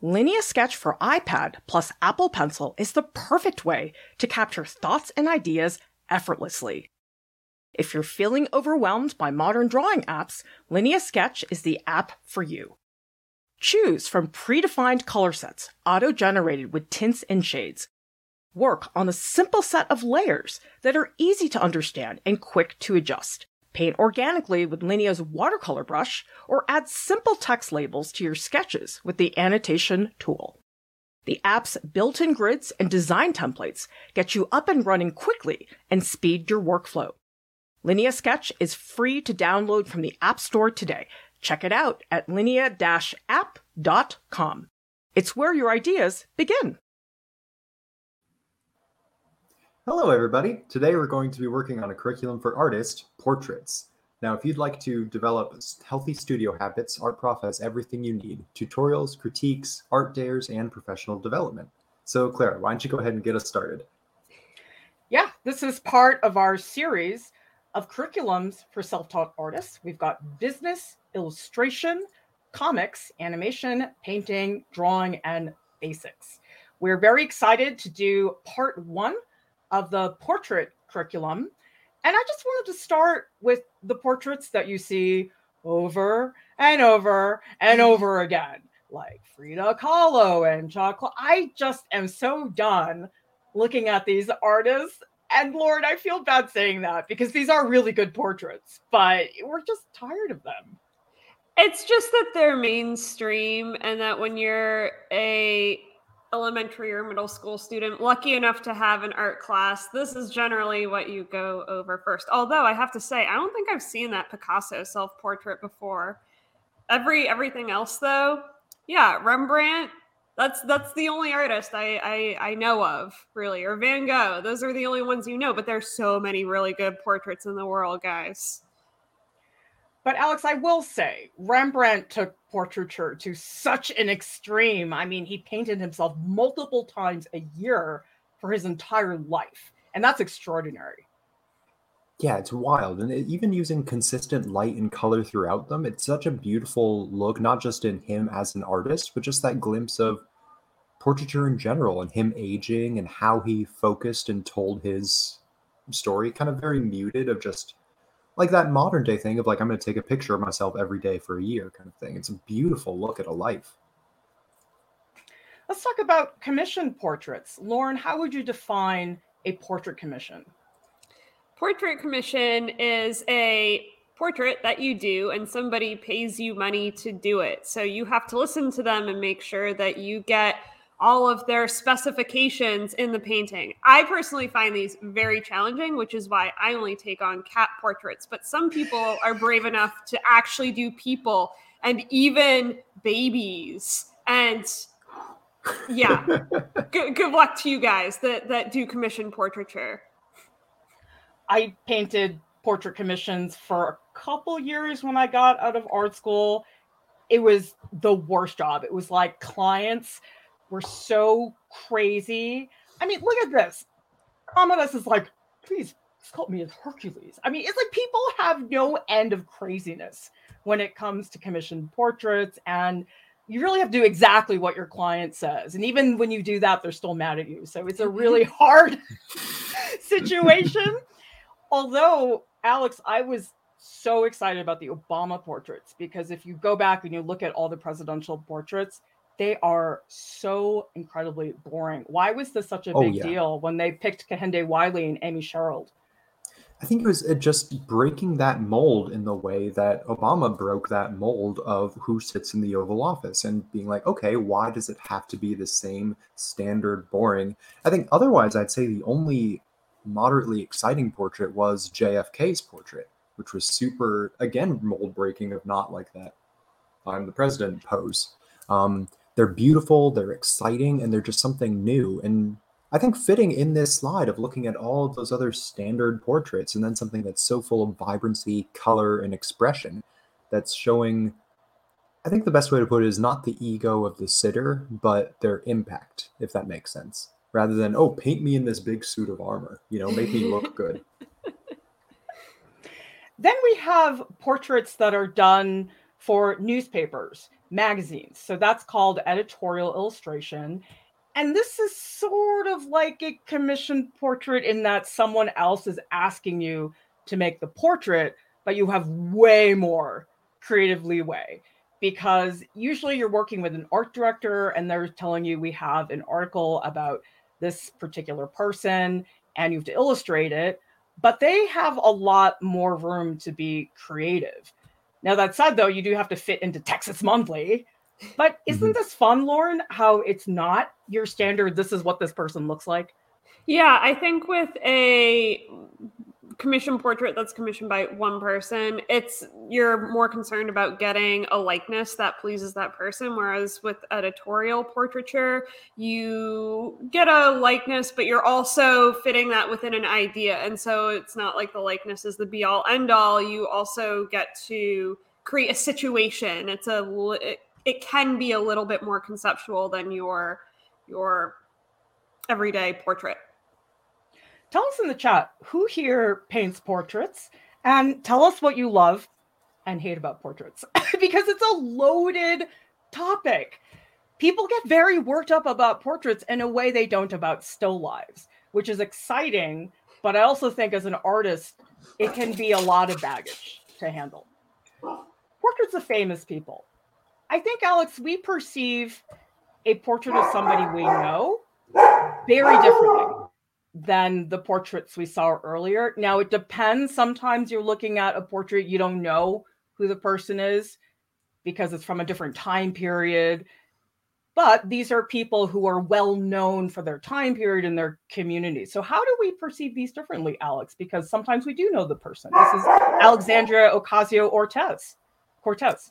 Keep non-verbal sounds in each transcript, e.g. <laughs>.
Linea Sketch for iPad plus Apple Pencil is the perfect way to capture thoughts and ideas effortlessly. If you're feeling overwhelmed by modern drawing apps, Linea Sketch is the app for you. Choose from predefined color sets, auto generated with tints and shades. Work on a simple set of layers that are easy to understand and quick to adjust. Paint organically with Linea's watercolor brush, or add simple text labels to your sketches with the annotation tool. The app's built in grids and design templates get you up and running quickly and speed your workflow. Linea Sketch is free to download from the App Store today. Check it out at linea app.com. It's where your ideas begin. Hello, everybody. Today we're going to be working on a curriculum for artists, portraits. Now, if you'd like to develop healthy studio habits, Art Prof has everything you need tutorials, critiques, art dares, and professional development. So, Clara, why don't you go ahead and get us started? Yeah, this is part of our series of curriculums for self taught artists. We've got business, illustration, comics, animation, painting, drawing, and basics. We're very excited to do part one of the portrait curriculum. And I just wanted to start with the portraits that you see over and over and mm-hmm. over again, like Frida Kahlo and Chocolate. I just am so done looking at these artists. And Lord, I feel bad saying that because these are really good portraits, but we're just tired of them. It's just that they're mainstream and that when you're a elementary or middle school student lucky enough to have an art class, this is generally what you go over first. Although I have to say, I don't think I've seen that Picasso self-portrait before. Every everything else though, yeah, Rembrandt, that's that's the only artist I, I I know of, really, or Van Gogh. Those are the only ones you know, but there's so many really good portraits in the world, guys. But Alex, I will say, Rembrandt took portraiture to such an extreme. I mean, he painted himself multiple times a year for his entire life, and that's extraordinary. Yeah, it's wild. And even using consistent light and color throughout them, it's such a beautiful look, not just in him as an artist, but just that glimpse of portraiture in general and him aging and how he focused and told his story, kind of very muted of just like that modern day thing of like I'm going to take a picture of myself every day for a year kind of thing. It's a beautiful look at a life. Let's talk about commission portraits. Lauren, how would you define a portrait commission? Portrait commission is a portrait that you do and somebody pays you money to do it. So you have to listen to them and make sure that you get all of their specifications in the painting. I personally find these very challenging, which is why I only take on cat portraits. But some people are brave enough to actually do people and even babies. And yeah, <laughs> good, good luck to you guys that, that do commission portraiture. I painted portrait commissions for a couple years when I got out of art school. It was the worst job. It was like clients were so crazy. I mean, look at this. Commodus is like, please sculpt me as Hercules. I mean, it's like people have no end of craziness when it comes to commissioned portraits. And you really have to do exactly what your client says. And even when you do that, they're still mad at you. So it's a mm-hmm. really <laughs> hard <laughs> situation. <laughs> Although, Alex, I was so excited about the Obama portraits because if you go back and you look at all the presidential portraits, they are so incredibly boring. Why was this such a oh, big yeah. deal when they picked Kehinde Wiley and Amy Sherald? I think it was just breaking that mold in the way that Obama broke that mold of who sits in the Oval Office and being like, okay, why does it have to be the same standard boring? I think otherwise, I'd say the only moderately exciting portrait was JFK's portrait, which was super, again, mold breaking of not like that I'm the president pose. Um, they're beautiful, they're exciting, and they're just something new. And I think fitting in this slide of looking at all of those other standard portraits and then something that's so full of vibrancy, color, and expression that's showing. I think the best way to put it is not the ego of the sitter, but their impact, if that makes sense. Rather than, oh, paint me in this big suit of armor, you know, make me look good. <laughs> <laughs> then we have portraits that are done for newspapers magazines. So that's called editorial illustration. And this is sort of like a commissioned portrait in that someone else is asking you to make the portrait, but you have way more creative leeway because usually you're working with an art director and they're telling you we have an article about this particular person and you have to illustrate it but they have a lot more room to be creative now that said though you do have to fit into texas monthly but <laughs> isn't mm-hmm. this fun lauren how it's not your standard this is what this person looks like yeah i think with a commission portrait that's commissioned by one person, it's you're more concerned about getting a likeness that pleases that person. Whereas with editorial portraiture, you get a likeness, but you're also fitting that within an idea. And so it's not like the likeness is the be all end all. You also get to create a situation. It's a it, it can be a little bit more conceptual than your your everyday portrait. Tell us in the chat who here paints portraits and tell us what you love and hate about portraits <laughs> because it's a loaded topic. People get very worked up about portraits in a way they don't about still lives, which is exciting. But I also think as an artist, it can be a lot of baggage to handle. Portraits of famous people. I think, Alex, we perceive a portrait of somebody we know very differently than the portraits we saw earlier. Now, it depends. Sometimes you're looking at a portrait, you don't know who the person is because it's from a different time period. But these are people who are well known for their time period in their community. So, how do we perceive these differently, Alex? Because sometimes we do know the person. This is Alexandria Ocasio Cortez. Cortez.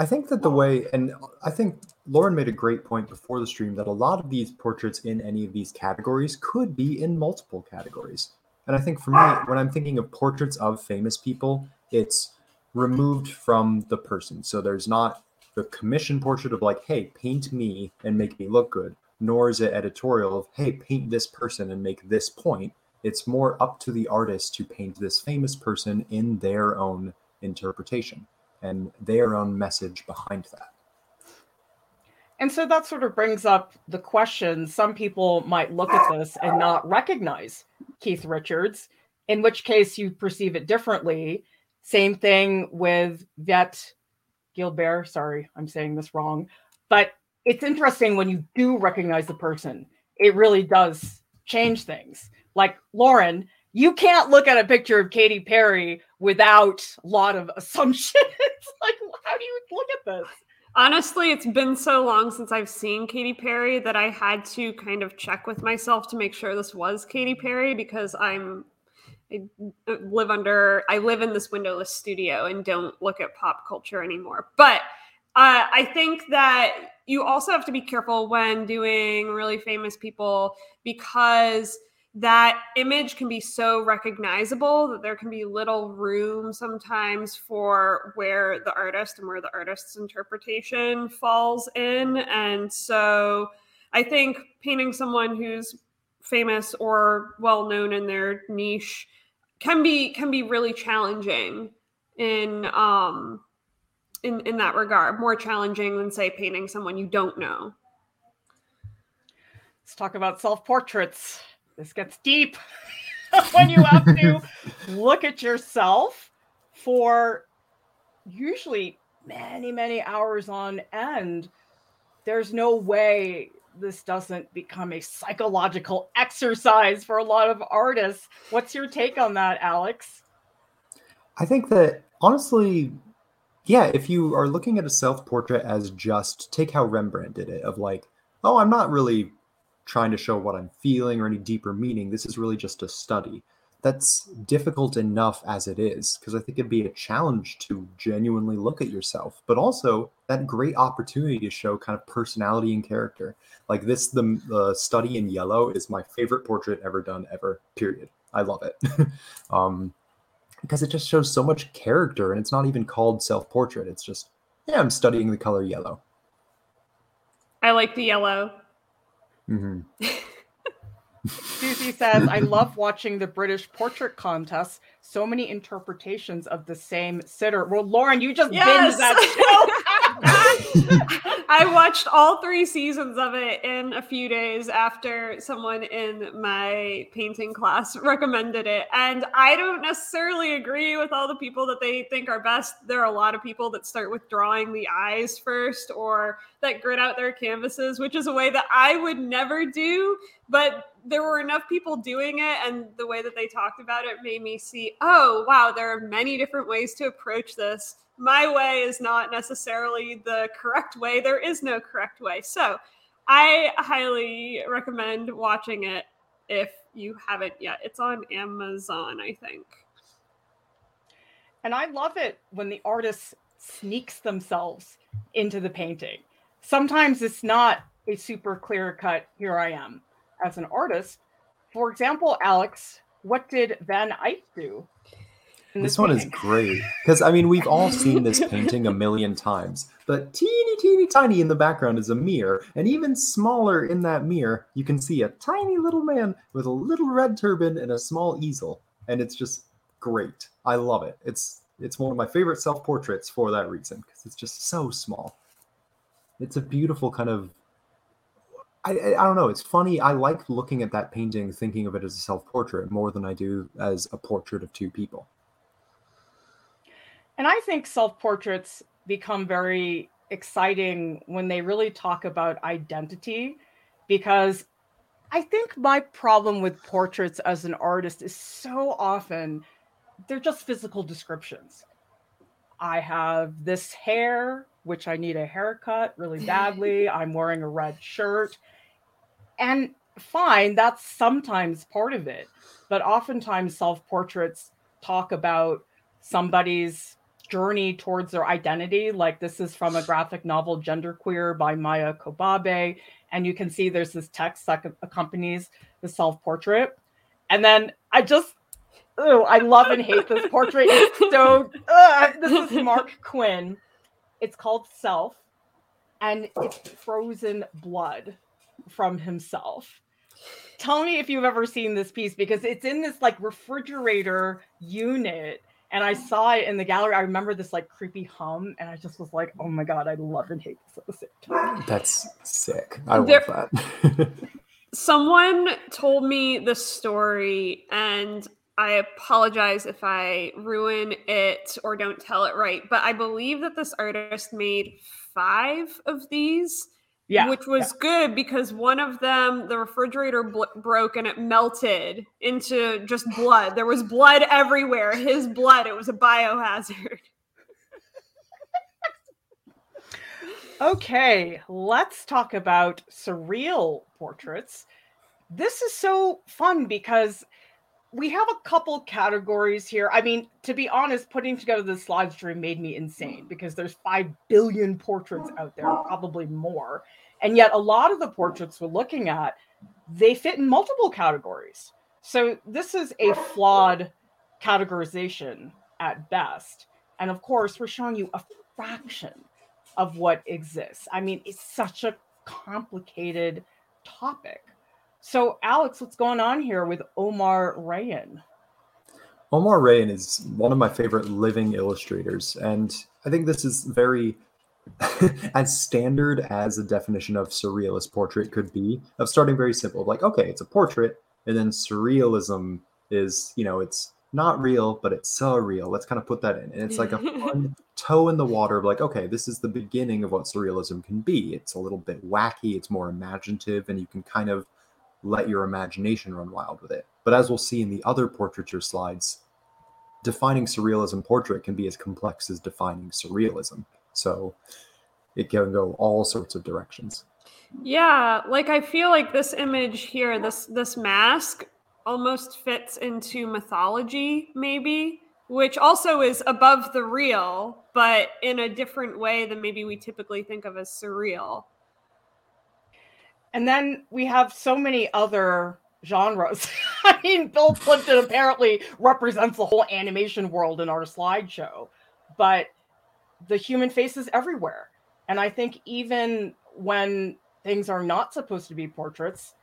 I think that the way, and I think Lauren made a great point before the stream that a lot of these portraits in any of these categories could be in multiple categories. And I think for me, when I'm thinking of portraits of famous people, it's removed from the person. So there's not the commission portrait of like, hey, paint me and make me look good, nor is it editorial of, hey, paint this person and make this point. It's more up to the artist to paint this famous person in their own interpretation and their own message behind that. And so that sort of brings up the question some people might look at this and not recognize Keith Richards, in which case you perceive it differently. Same thing with Vet Gilbert. Sorry, I'm saying this wrong. But it's interesting when you do recognize the person, it really does change things. Like Lauren, you can't look at a picture of Katy Perry without a lot of assumptions. <laughs> <laughs> like, how do you look at this? Honestly, it's been so long since I've seen Katy Perry that I had to kind of check with myself to make sure this was Katy Perry because I'm I live under I live in this windowless studio and don't look at pop culture anymore. But uh, I think that you also have to be careful when doing really famous people because that image can be so recognizable that there can be little room sometimes for where the artist and where the artist's interpretation falls in. And so I think painting someone who's famous or well known in their niche can be can be really challenging in um in in that regard more challenging than say painting someone you don't know let's talk about self portraits this gets deep <laughs> when you have to <laughs> look at yourself for usually many, many hours on end. There's no way this doesn't become a psychological exercise for a lot of artists. What's your take on that, Alex? I think that honestly, yeah, if you are looking at a self portrait as just take how Rembrandt did it, of like, oh, I'm not really trying to show what I'm feeling or any deeper meaning. This is really just a study. That's difficult enough as it is, because I think it'd be a challenge to genuinely look at yourself, but also that great opportunity to show kind of personality and character. Like this, the, the study in yellow is my favorite portrait ever done, ever, period. I love it. <laughs> um, because it just shows so much character and it's not even called self portrait. It's just, yeah, I'm studying the color yellow. I like the yellow. Mm-hmm. Susie says, I love watching the British portrait contest. So many interpretations of the same sitter. Well, Lauren, you just yes! binged that show. <laughs> I watched all three seasons of it in a few days after someone in my painting class recommended it. And I don't necessarily agree with all the people that they think are best. There are a lot of people that start with drawing the eyes first or that grit out their canvases, which is a way that I would never do. But there were enough people doing it, and the way that they talked about it made me see oh, wow, there are many different ways to approach this my way is not necessarily the correct way. There is no correct way. So I highly recommend watching it if you haven't yet. It's on Amazon, I think. And I love it when the artist sneaks themselves into the painting. Sometimes it's not a super clear cut, here I am as an artist. For example, Alex, what did Van Eyck do this one is great because I mean we've all seen this painting a million times, but teeny teeny tiny in the background is a mirror, and even smaller in that mirror you can see a tiny little man with a little red turban and a small easel, and it's just great. I love it. It's it's one of my favorite self portraits for that reason because it's just so small. It's a beautiful kind of I, I don't know. It's funny. I like looking at that painting, thinking of it as a self portrait more than I do as a portrait of two people. And I think self portraits become very exciting when they really talk about identity because I think my problem with portraits as an artist is so often they're just physical descriptions. I have this hair, which I need a haircut really <laughs> badly. I'm wearing a red shirt. And fine, that's sometimes part of it. But oftentimes, self portraits talk about somebody's journey towards their identity. Like this is from a graphic novel, Genderqueer by Maia Kobabe. And you can see there's this text that accompanies the self portrait. And then I just, oh, I love and hate this portrait. It's so, <laughs> uh, this is Marc Quinn. It's called Self, and it's frozen blood from himself. Tell me if you've ever seen this piece because it's in this like refrigerator unit and I saw it in the gallery. I remember this like creepy hum, and I just was like, "Oh my god, I love and hate this at the same time." That's sick. I there, love that. <laughs> someone told me the story, and I apologize if I ruin it or don't tell it right. But I believe that this artist made five of these yeah, which was yeah. good because one of them, the refrigerator bl- broke and it melted into just blood. There was blood everywhere. His blood. It was a biohazard. okay, let's talk about surreal portraits. This is so fun because we have a couple categories here. I mean, to be honest, putting together the slide stream made me insane because there's 5 billion portraits out there, probably more. And yet, a lot of the portraits we're looking at, they fit in multiple categories. So, this is a flawed categorization at best. And of course, we're showing you a fraction of what exists. I mean, it's such a complicated topic. So, Alex, what's going on here with Omar Rayyan? Omar Rayyan is one of my favorite living illustrators. And I think this is very <laughs> as standard as a definition of surrealist portrait could be, of starting very simple, like, okay, it's a portrait, and then surrealism is, you know, it's not real, but it's surreal. Let's kind of put that in. And it's like a <laughs> fun toe in the water of like, okay, this is the beginning of what surrealism can be. It's a little bit wacky, it's more imaginative, and you can kind of let your imagination run wild with it. But as we'll see in the other portraiture slides, defining surrealism portrait can be as complex as defining surrealism. So it can go all sorts of directions. Yeah, like I feel like this image here, this this mask almost fits into mythology maybe, which also is above the real, but in a different way than maybe we typically think of as surreal. And then we have so many other genres. <laughs> I mean, Bill Plympton apparently represents the whole animation world in our slideshow, but the human face is everywhere. And I think even when things are not supposed to be portraits,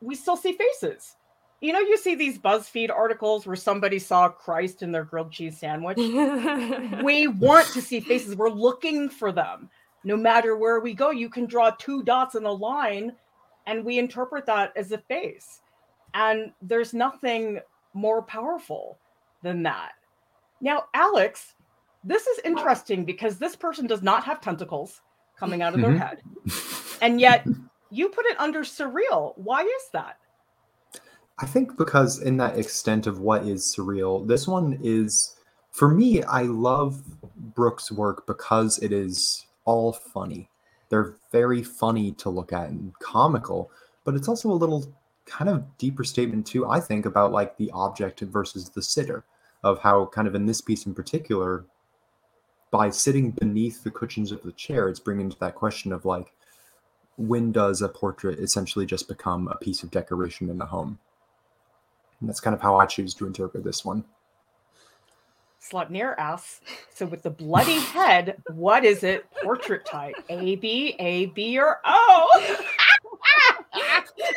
we still see faces. You know, you see these BuzzFeed articles where somebody saw Christ in their grilled cheese sandwich. <laughs> we want to see faces. We're looking for them. No matter where we go, you can draw two dots in a line and we interpret that as a face. And there's nothing more powerful than that. Now, Alex, this is interesting because this person does not have tentacles coming out of mm-hmm. their head. And yet you put it under surreal. Why is that? I think because in that extent of what is surreal, this one is for me, I love Brooks' work because it is all funny. They're very funny to look at and comical, but it's also a little kind of deeper statement too, I think, about like the object versus the sitter, of how kind of in this piece in particular, by sitting beneath the cushions of the chair, it's bringing to that question of like, when does a portrait essentially just become a piece of decoration in the home? And that's kind of how I choose to interpret this one. Slutnir asks, so with the bloody head, what is it portrait type? A, B, A, B, or O?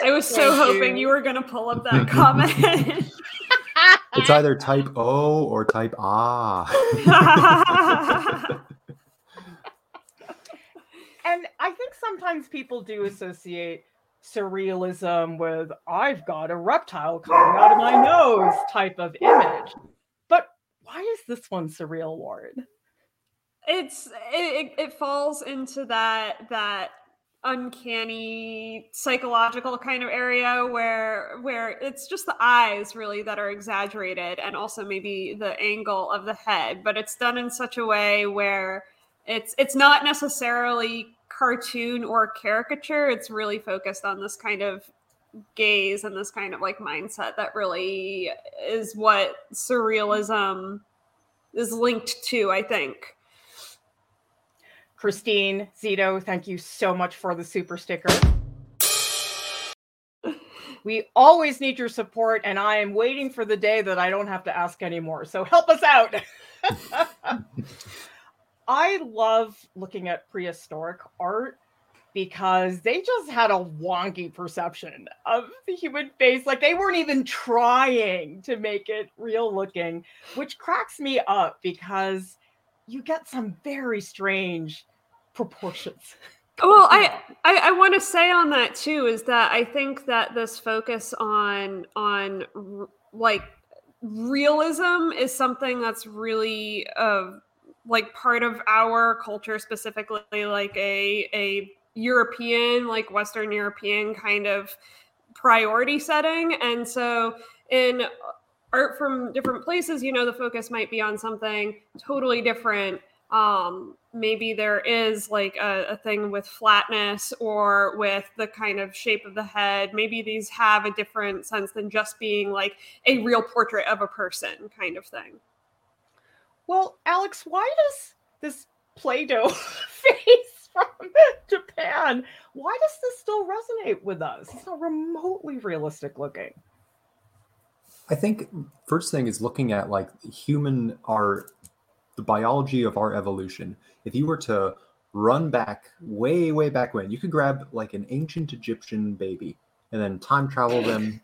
I was so Thank hoping you. you were going to pull up that comment. it's either type O or type Ah. <laughs> and I think sometimes people do associate surrealism with I've got a reptile coming out of my nose type of image why is this one surreal, ward? It's it, it falls into that that uncanny psychological kind of area where where it's just the eyes really that are exaggerated and also maybe the angle of the head but it's done in such a way where it's it's not necessarily cartoon or caricature it's really focused on this kind of gaze and this kind of like mindset that really is what surrealism is linked to, I think. Christine, Zito, thank you so much for the super sticker. We always need your support, and I am waiting for the day that I don't have to ask anymore. So help us out. <laughs> I love looking at prehistoric art because they just had a wonky perception of the human face. Like they weren't even trying to make it real looking, which cracks me up because you get some very strange proportions. <laughs> Well, I, I, I want to say on that too is that I think that this focus on on like realism is something that's really uh, like part of our culture specifically like a a European, like Western European kind of priority setting. And so in art from different places, you know, the focus might be on something totally different. Um, maybe there is like a, a, thing with flatness or with the kind of shape of the head. Maybe these have a different sense than just being like a real portrait of a person kind of thing. Well, Alex, why does this Play Doh <laughs> face from Japan. Why does this still resonate with us? It's not remotely realistic looking. I think first thing is looking at like human art, the biology of our evolution. If you were to run back way, way back when, you could grab like an ancient Egyptian baby and then time travel them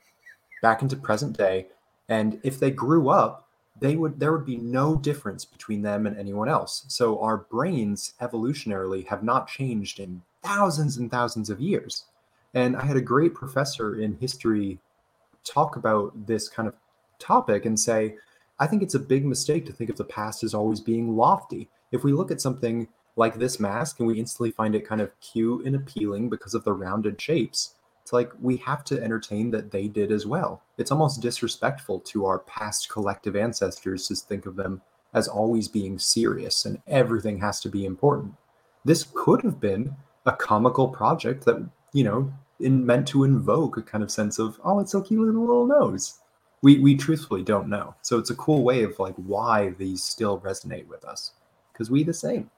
back into present day. And if they grew up, they would there would be no difference between them and anyone else. So our brains evolutionarily have not changed in thousands and thousands of years. And I had a great professor in history talk about this kind of topic and say, I think it's a big mistake to think of the past as always being lofty. If we look at something like this mask and we instantly find it kind of cute and appealing because of the rounded shapes, it's like we have to entertain that they did as well. It's almost disrespectful to our past collective ancestors to think of them as always being serious and everything has to be important. This could have been a comical project that, you know, in, meant to invoke a kind of sense of, oh, it's so cute little, little nose. We, we truthfully don't know. So it's a cool way of like why these still resonate with us because we the same.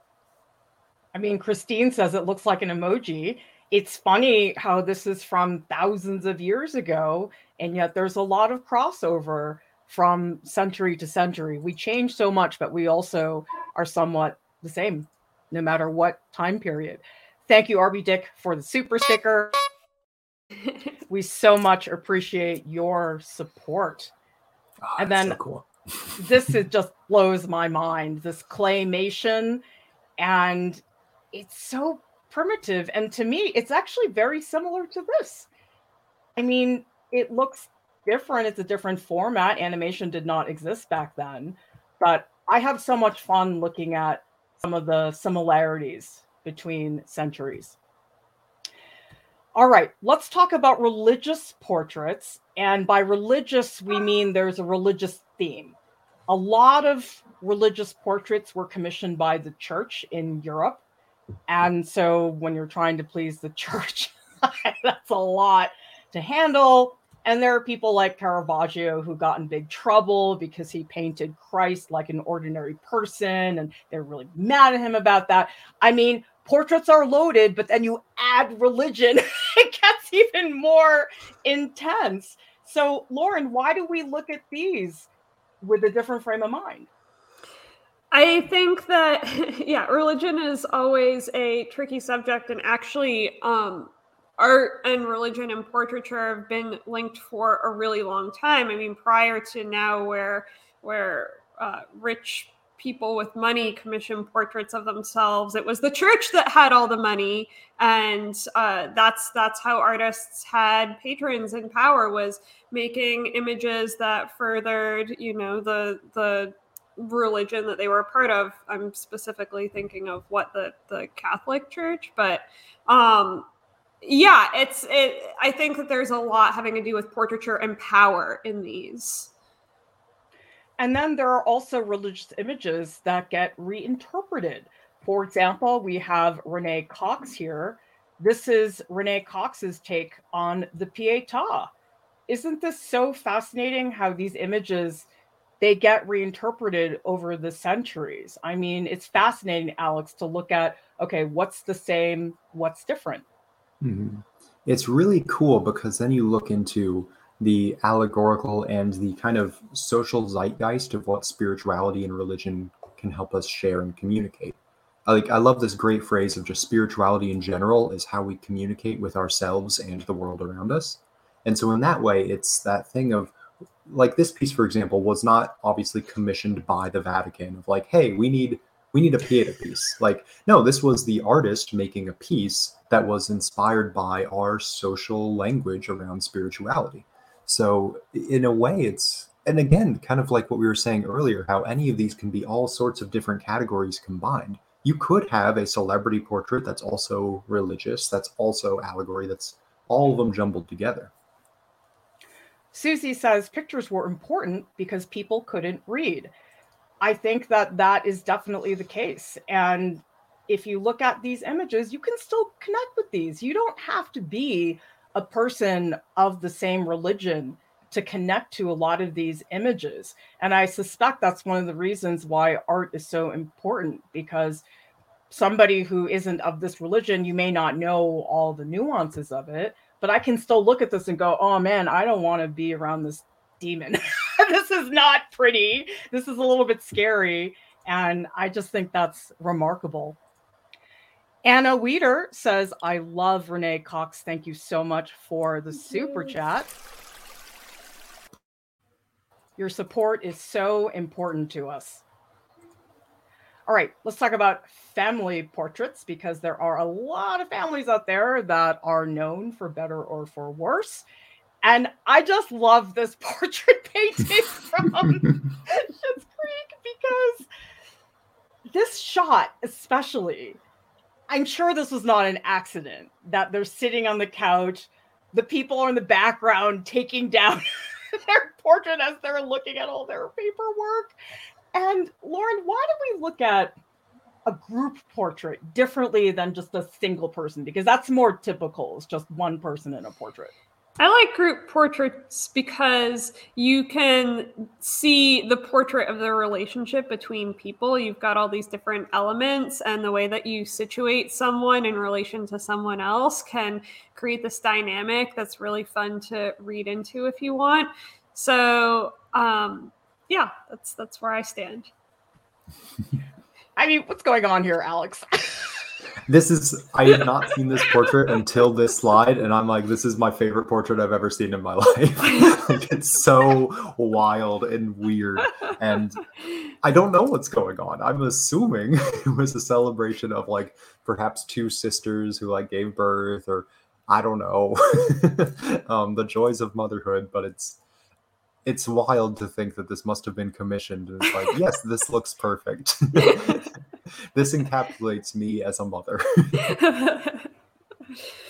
I mean, Christine says it looks like an emoji it's funny how this is from thousands of years ago, and yet there's a lot of crossover from century to century. We change so much, but we also are somewhat the same, no matter what time period. Thank you, RB Dick, for the super sticker. we so much appreciate your support. Oh, and then so cool. <laughs> this is just blows my mind. This claymation and it's so primitive. And to me, it's actually very similar to this. I mean, it looks different. It's a different format. Animation did not exist back then. But I have so much fun looking at some of the similarities between centuries. All right, let's talk about religious portraits. And by religious, we mean there's a religious theme. A lot of religious portraits were commissioned by the church in Europe. And so when you're trying to please the <laughs> church, that's a lot to handle. And there are people like Caravaggio who got in big trouble because he painted Christ like an ordinary person, and they're really mad at him about that. I mean, portraits are loaded, but then you add religion, <laughs> it gets even more intense. So, Lauren, why do we look at these with a different frame of mind? I think that <laughs> yeah, religion is always a tricky subject, and actually, um, art and religion and portraiture have been linked for a really long time. I mean, prior to now, where where uh, rich people with money commission portraits of themselves, it was the church that had all the money, and uh, that's that's how artists had patrons and power was making images that furthered, you know, the the religion that they were a part of. I'm specifically thinking of what the the Catholic Church, but um yeah, it's it I think that there's a lot having to do with portraiture and power in these. And then there are also religious images that get reinterpreted. For example, we have Renee Cox here. This is Renee Cox's take on the Pietà. Isn't this so fascinating how these images they get reinterpreted over the centuries. I mean, it's fascinating, Alex, to look at okay, what's the same, what's different. Mm-hmm. It's really cool because then you look into the allegorical and the kind of social zeitgeist of what spirituality and religion can help us share and communicate. Like I love this great phrase of just spirituality in general is how we communicate with ourselves and the world around us. And so in that way, it's that thing of like this piece, for example, was not obviously commissioned by the Vatican of like, hey, we need we need a Pieta piece. Like, no, this was the artist making a piece that was inspired by our social language around spirituality. So in a way, it's and again, kind of like what we were saying earlier, how any of these can be all sorts of different categories combined. You could have a celebrity portrait that's also religious, that's also allegory, that's all of them jumbled together. Susie says pictures were important because people couldn't read. I think that that is definitely the case. And if you look at these images, you can still connect with these. You don't have to be a person of the same religion to connect to a lot of these images. And I suspect that's one of the reasons why art is so important because somebody who isn't of this religion, you may not know all the nuances of it, but I can still look at this and go, oh man, I don't want to be around this demon. <laughs> this is not pretty. This is a little bit scary. And I just think that's remarkable. Anna Weeder says, I love Renee Cox. Thank you so much for the super chat. Your support is so important to us. All right, let's talk about family portraits because there are a lot of families out there that are known for better or for worse. And I just love this <laughs> portrait painting from <laughs> Schitt's Creek because this shot, especially, I'm sure this was not an accident that they're sitting on the couch. The people are in the background taking down <laughs> their portrait as they're looking at all their paperwork. And Lauren, why do we look at a group portrait differently than just a single person? Because that's more typical, it's just one person in a portrait. I like group portraits because you can see the portrait of the relationship between people. You've got all these different elements, and the way that you situate someone in relation to someone else can create this dynamic that's really fun to read into if you want. So, um, yeah, that's that's where I stand. <laughs> I mean, what's going on here, Alex? <laughs> this is I had not seen this portrait until this slide, and I'm like, this is my favorite portrait I've ever seen in my <laughs> life. like, it's so wild and weird, and I don't know what's going on. I'm assuming it was a celebration of like perhaps two sisters who like gave birth or I don't know um, the joys of motherhood, but it's it's wild to think that this must have been commissioned. And it's like, <laughs> yes, this looks perfect. <laughs> this encapsulates me as a mother. <laughs>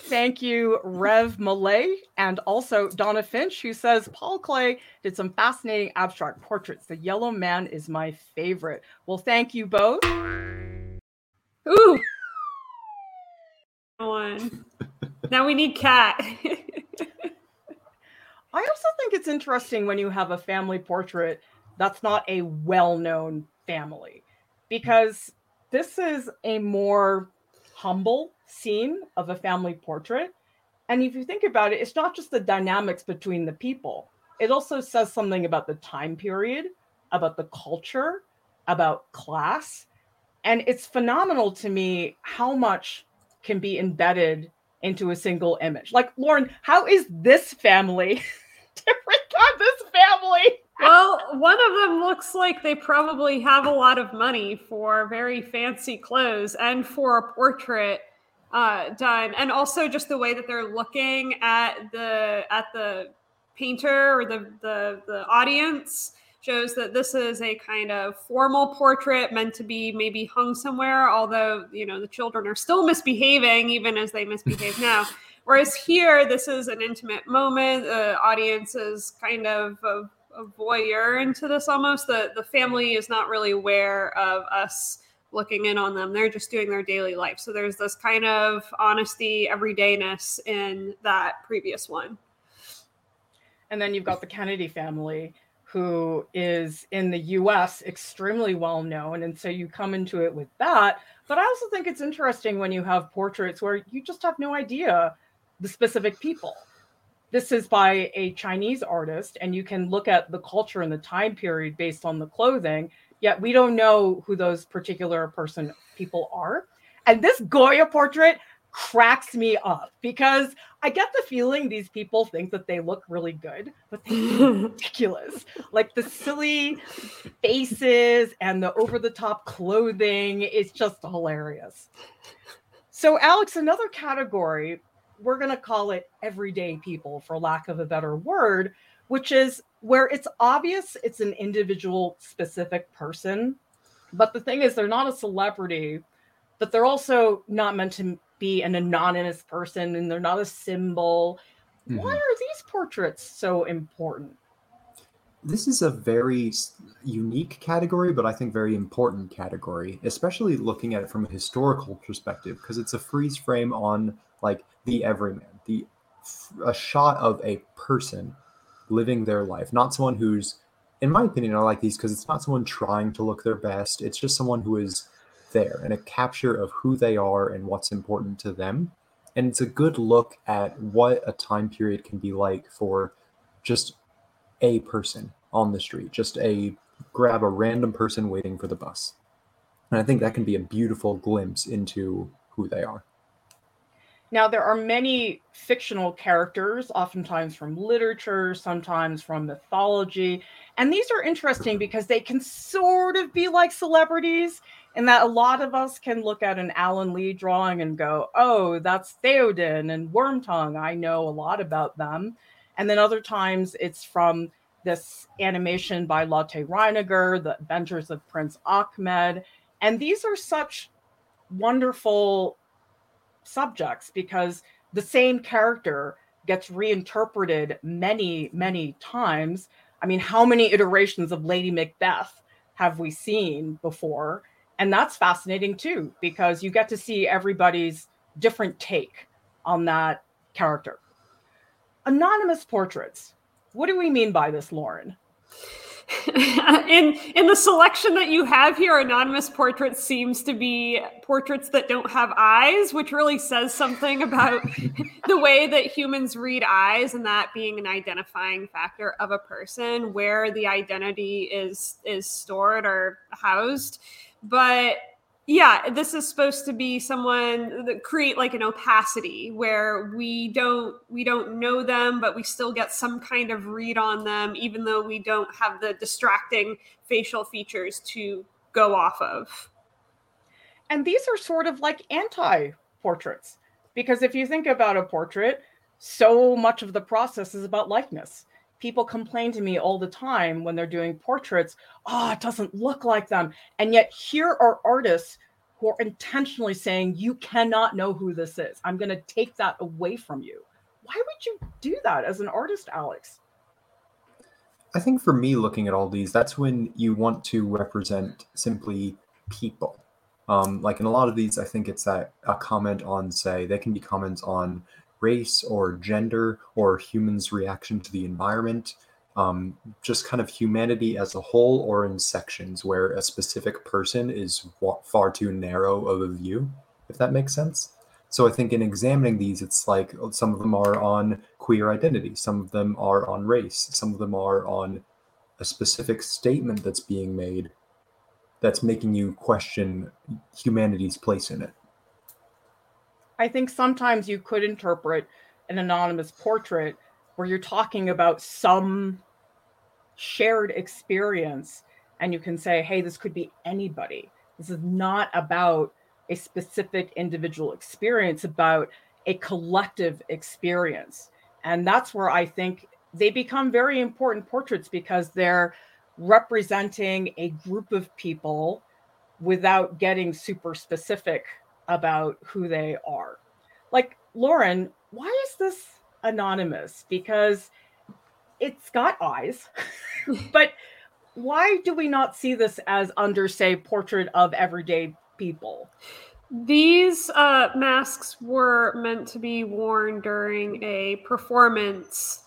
Thank you, Rev Malay, and also Donna Finch, who says Paul Klee did some fascinating abstract portraits. The Yellow Man is my favorite. Well, thank you both. Ooh. One. now we need cat. I also think it's interesting when you have a family portrait that's not a well known family because this is a more humble scene of a family portrait. And if you think about it, it's not just the dynamics between the people, it also says something about the time period, about the culture, about class. And it's phenomenal to me how much can be embedded into a single image. Like, Lauren, how is this family <laughs> different on this family? well, one of them looks like they probably have a lot of money for very fancy clothes and for a portrait uh, done, and also just the way that they're looking at the at the painter or the the, the audience shows that this is a kind of formal portrait meant to be maybe hung somewhere although you know the children are still misbehaving even as they misbehave now <laughs> whereas here this is an intimate moment the audience is kind of a, a voyeur into this almost the the family is not really aware of us looking in on them. They're just doing their daily life. So there's this kind of honesty, everydayness in that previous one. And then you've got the Kennedy family, who is in the US extremely well known. And so you come into it with that. But I also think it's interesting when you have portraits where you just have no idea the specific people. This is by a Chinese artist, and you can look at the culture and the time period based on the clothing yet we don't know who those particular person people are. And this Goya portrait cracks me up because I get the feeling these people think that they look really good, but they look <laughs> ridiculous. Like the silly faces and the over the top clothing is just hilarious. So, Alex, another category, we're going to call it everyday people for lack of a better word, which is where it's obvious it's an individual specific person. But the thing is, they're not a celebrity, but they're also not meant to be an anonymous person and they're not a symbol. Mm-hmm. Why are these portraits so important? This is a very unique category, but I think very important category, especially looking at it from a historical perspective, because it's a freeze frame on like the everyman, the a shot of a person living their life, not someone who's, in my opinion, I like these because it's not someone trying to look their best. It's just someone who is there and a capture of who they are and what's important to them. And it's a good look at what a time period can be like for just a person on the street, just a grab a random person waiting for the bus. And I think that can be a beautiful glimpse into who they are. Now, there are many fictional characters, oftentimes from literature, sometimes from mythology. And these are interesting because they can sort of be like celebrities, in that a lot of us can look at an Alan Lee drawing and go, oh, that's Theoden and Wormtongue. I know a lot about them. And then other times it's from this animation by Lotte Reiniger, The Adventures of Prince Achmed. And these are such wonderful subjects because the same character gets reinterpreted many, many times. I mean, how many iterations of Lady Macbeth have we seen before? And that's fascinating too, because you get to see everybody's different take on that character. Anonymous portraits. What do we mean by this, Lauren? <laughs> in in the selection that you have here anonymous portraits seems to be portraits that don't have eyes which really says something about <laughs> the way that humans read eyes and that being an identifying factor of a person where the identity is is stored or housed but yeah this is supposed to be someone that create like an opacity where we don't we don't know them but we still get some kind of read on them even though we don't have the distracting facial features to go off of And these are sort of like anti portraits. Because if you think about a portrait, so much of the process is about likeness. People complain to me all the time when they're doing portraits, oh, it doesn't look like them. And yet here are artists who are intentionally saying, you cannot know who this is. I'm going to take that away from you. Why would you do that as an artist, Alex? I think for me, looking at all these, that's when you want to represent simply people. Um, like in a lot of these, I think it's that a comment on, say, they can be comments on race or gender or humans' reaction to the environment, um, just kind of humanity as a whole or in sections where a specific person is far too narrow of a view, if that makes sense. So I think in examining these, it's like some of them are on queer identity, some of them are on race, some of them are on a specific statement that's being made that's making you question humanity's place in it. I think sometimes you could interpret an anonymous portrait where you're talking about some shared experience and you can say, hey, this could be anybody. This is not about a specific individual experience, about a collective experience. And that's where I think they become very important portraits because they're representing a group of people without getting super specific about who they are. Like, Lauren, why is this anonymous? Because it's got eyes, <laughs> but why do we not see this as under, say, portrait of everyday people? These uh, masks were meant to be worn during a performance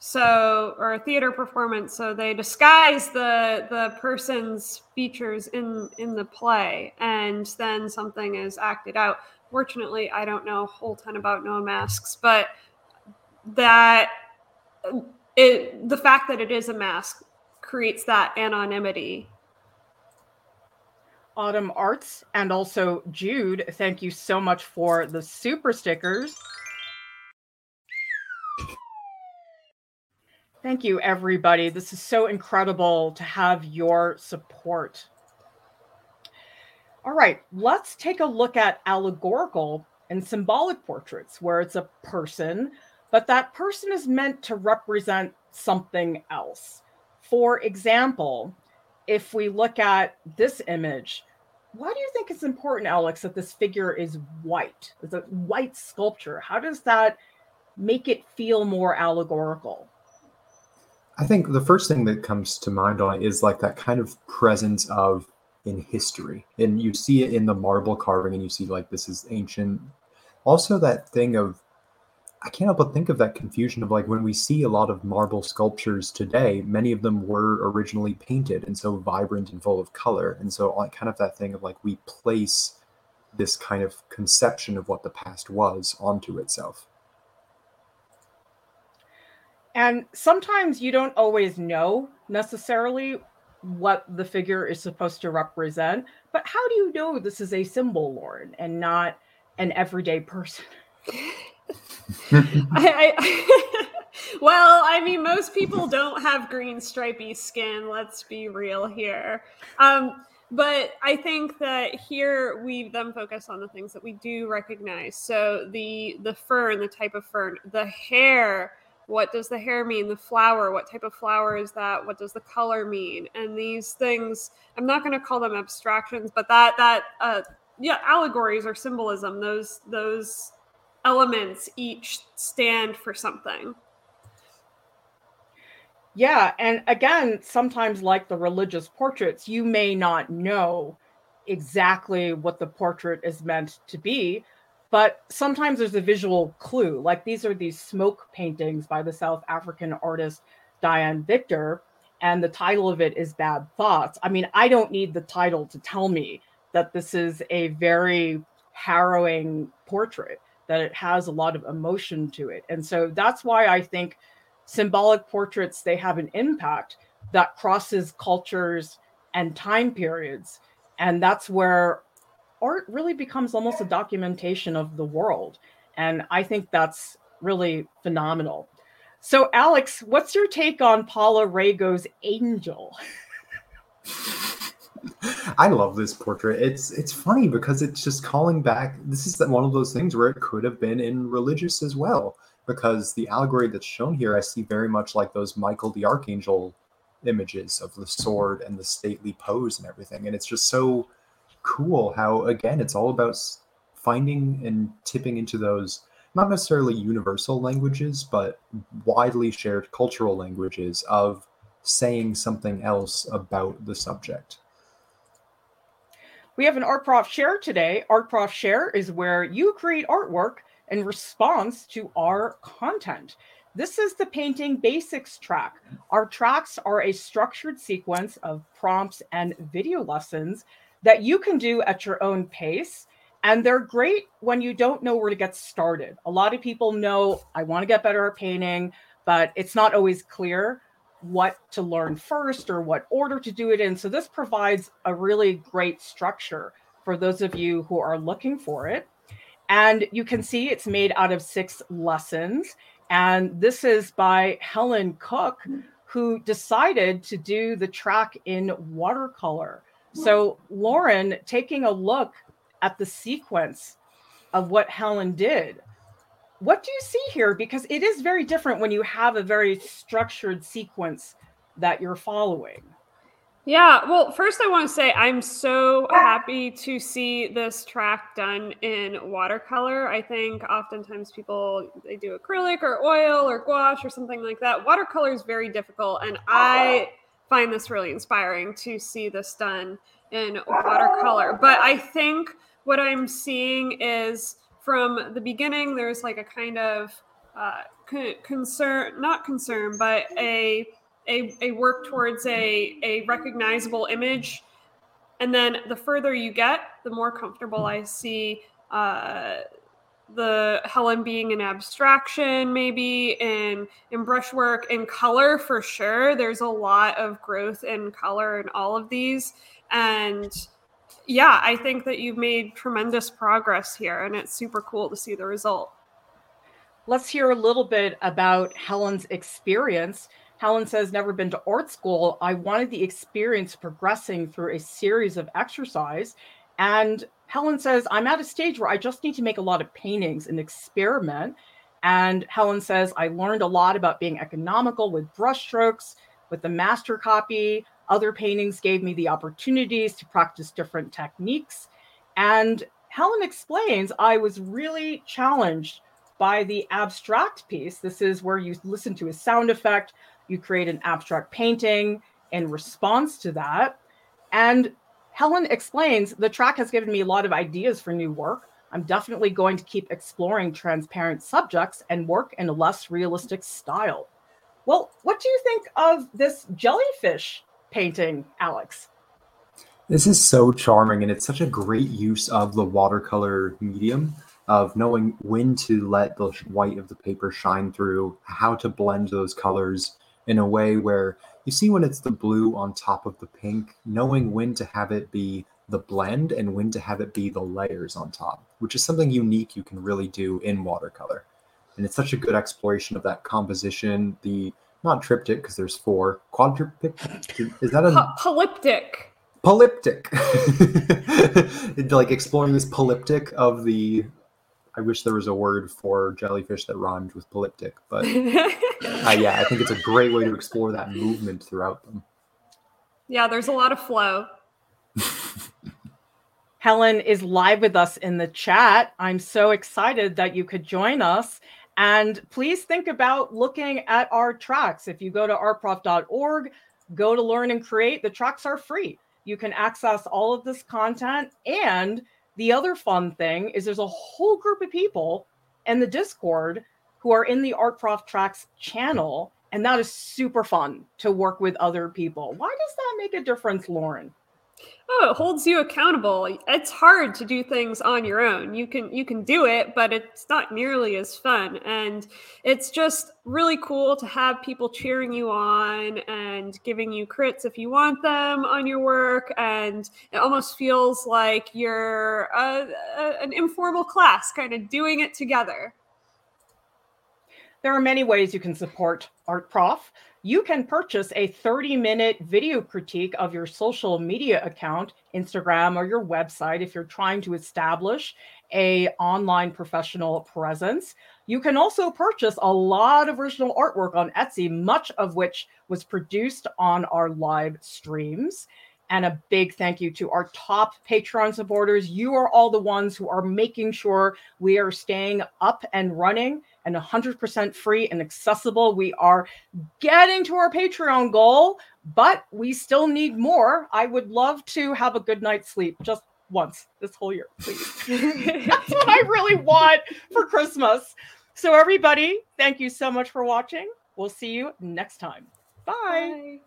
so or a theater performance so they disguise the the person's features in in the play and then something is acted out. Fortunately i don't know a whole ton about Noh masks but that it the fact that it is a mask creates that anonymity. Autumn arts and also jude thank you so much for the super stickers Thank you, everybody. This is so incredible to have your support. All right, let's take a look at allegorical and symbolic portraits where it's a person, but that person is meant to represent something else. For example, if we look at this image, why do you think it's important, Alex, that this figure is white? It's a white sculpture. How does that make it feel more allegorical? I think the first thing that comes to mind on is like that kind of presence of in history. And you see it in the marble carving and you see like this is ancient. Also that thing of I can't help but think of that confusion of like when we see a lot of marble sculptures today, many of them were originally painted and so vibrant and full of color. And so like kind of that thing of like we place this kind of conception of what the past was onto itself. And sometimes you don't always know necessarily what the figure is supposed to represent, but how do you know this is a symbol, Lauren, and not an everyday person? <laughs> I, I <laughs> well, I mean, most people don't have green stripy skin. Let's be real here. Um, but I think that here we then focus on the things that we do recognize. So the the fern, the type of fern, the hair, what does the hair mean? The flower what type of flower is that? What does the color mean? And these things i'm not going to call them abstractions but that that uh yeah allegories or symbolism those those elements each stand for something. Yeah and again sometimes like the religious portraits you may not know exactly what the portrait is meant to be but sometimes there's a visual clue. Like these are these smoke paintings by the South African artist Diane Victor, and the title of it is Bad Thoughts. I mean, I don't need the title to tell me that this is a very harrowing portrait, that it has a lot of emotion to it. And so that's why I think symbolic portraits they have an impact that crosses cultures and time periods. And that's where art really becomes almost a documentation of the world. And I think that's really phenomenal. So, Alex, what's your take on Paula Rego's Angel? <laughs> I love this portrait. It's it's funny because it's just calling back. This is one of those things where it could have been in religious as well, because the allegory that's shown here, I see very much like those Michael the Archangel images of the sword and the stately pose and everything. And it's just so cool how again it's all about finding and tipping into those not necessarily universal languages, but widely shared cultural languages of saying something else about the subject. We have an Art Prof Share today. Art Prof Share is where you create artwork in response to our content. This is the Painting Basics track. Our tracks are a structured sequence of prompts and video lessons that you can do at your own pace. And they're great when you don't know where to get started. A lot of people know I want to get better at painting, but it's not always clear what to learn first or what order to do it in. So, this provides a really great structure for those of you who are looking for it. And you can see it's made out of six lessons. And this is by Helen Cook, who decided to do the track in watercolor. So, Lauren, taking a look at the sequence of what Helen did, what do you see here? Because it is very different when you have a very structured sequence that you're following. Yeah, well, first I want to say I'm so happy to see this track done in watercolor. I think oftentimes people they do acrylic or oil or gouache or something like that. Watercolor is very difficult and I find this really inspiring to see this done in watercolor. But I think what I'm seeing is from the beginning, there's like a kind of uh, concern, not concern, but a, a, a work towards a, a recognizable image. And then the further you get, the more comfortable I see uh, the Helen being an abstraction, maybe in in brushwork, in color for sure. There's a lot of growth in color in all of these, and yeah, I think that you've made tremendous progress here, and it's super cool to see the result. Let's hear a little bit about Helen's experience. Helen says, never been to art school. I wanted the experience progressing through a series of exercise. And Helen says, I'm at a stage where I just need to make a lot of paintings and experiment. And Helen says, I learned a lot about being economical with brushstrokes, with the master copy, other paintings gave me the opportunities to practice different techniques. And Helen explains I was really challenged by the abstract piece. This is where you listen to a sound effect, you create an abstract painting in response to that. And Helen explains the track has given me a lot of ideas for new work. I'm definitely going to keep exploring transparent subjects and work in a less realistic style. Well, what do you think of this jellyfish painting, Alex? This is so charming, and it's such a great use of the watercolor medium of knowing when to let the white of the paper shine through, how to blend those colors in a way where you see when it's the blue on top of the pink, knowing when to have it be the blend and when to have it be the layers on top, which is something unique you can really do in watercolor. And it's such a good exploration of that composition, the not triptych because there's four. Quadriptych is that a polyptych? Polyptych, <laughs> like exploring this polyptych of the. I wish there was a word for jellyfish that rhymed with polyptych, but <laughs> uh, yeah, I think it's a great way to explore that movement throughout them. Yeah, there's a lot of flow. <laughs> Helen is live with us in the chat. I'm so excited that you could join us. And please think about looking at our tracks. If you go to artprof.org, go to Learn and Create, the tracks are free. You can access all of this content. And the other fun thing is there's a whole group of people in the Discord who are in the Art Prof Tracks channel. And that is super fun to work with other people. Why does that make a difference, Lauren? Oh it holds you accountable. It's hard to do things on your own. You can you can do it but it's not nearly as fun. And it's just really cool to have people cheering you on and giving you crits if you want them on your work. And it almost feels like you're a, a, an informal class kind of doing it together. There are many ways you can support Art Prof. You can purchase a 30 minute video critique of your social media account, Instagram, or your website if you're trying to establish a online professional presence. You can also purchase a lot of original artwork on Etsy, much of which was produced on our live streams. And a big thank you to our top Patreon supporters. You are all the ones who are making sure we are staying up and running and 100% free and accessible. We are getting to our Patreon goal, but we still need more. I would love to have a good night's sleep just once this whole year, please. <laughs> That's what I really want for Christmas. So, everybody, thank you so much for watching. We'll see you next time. Bye. Bye.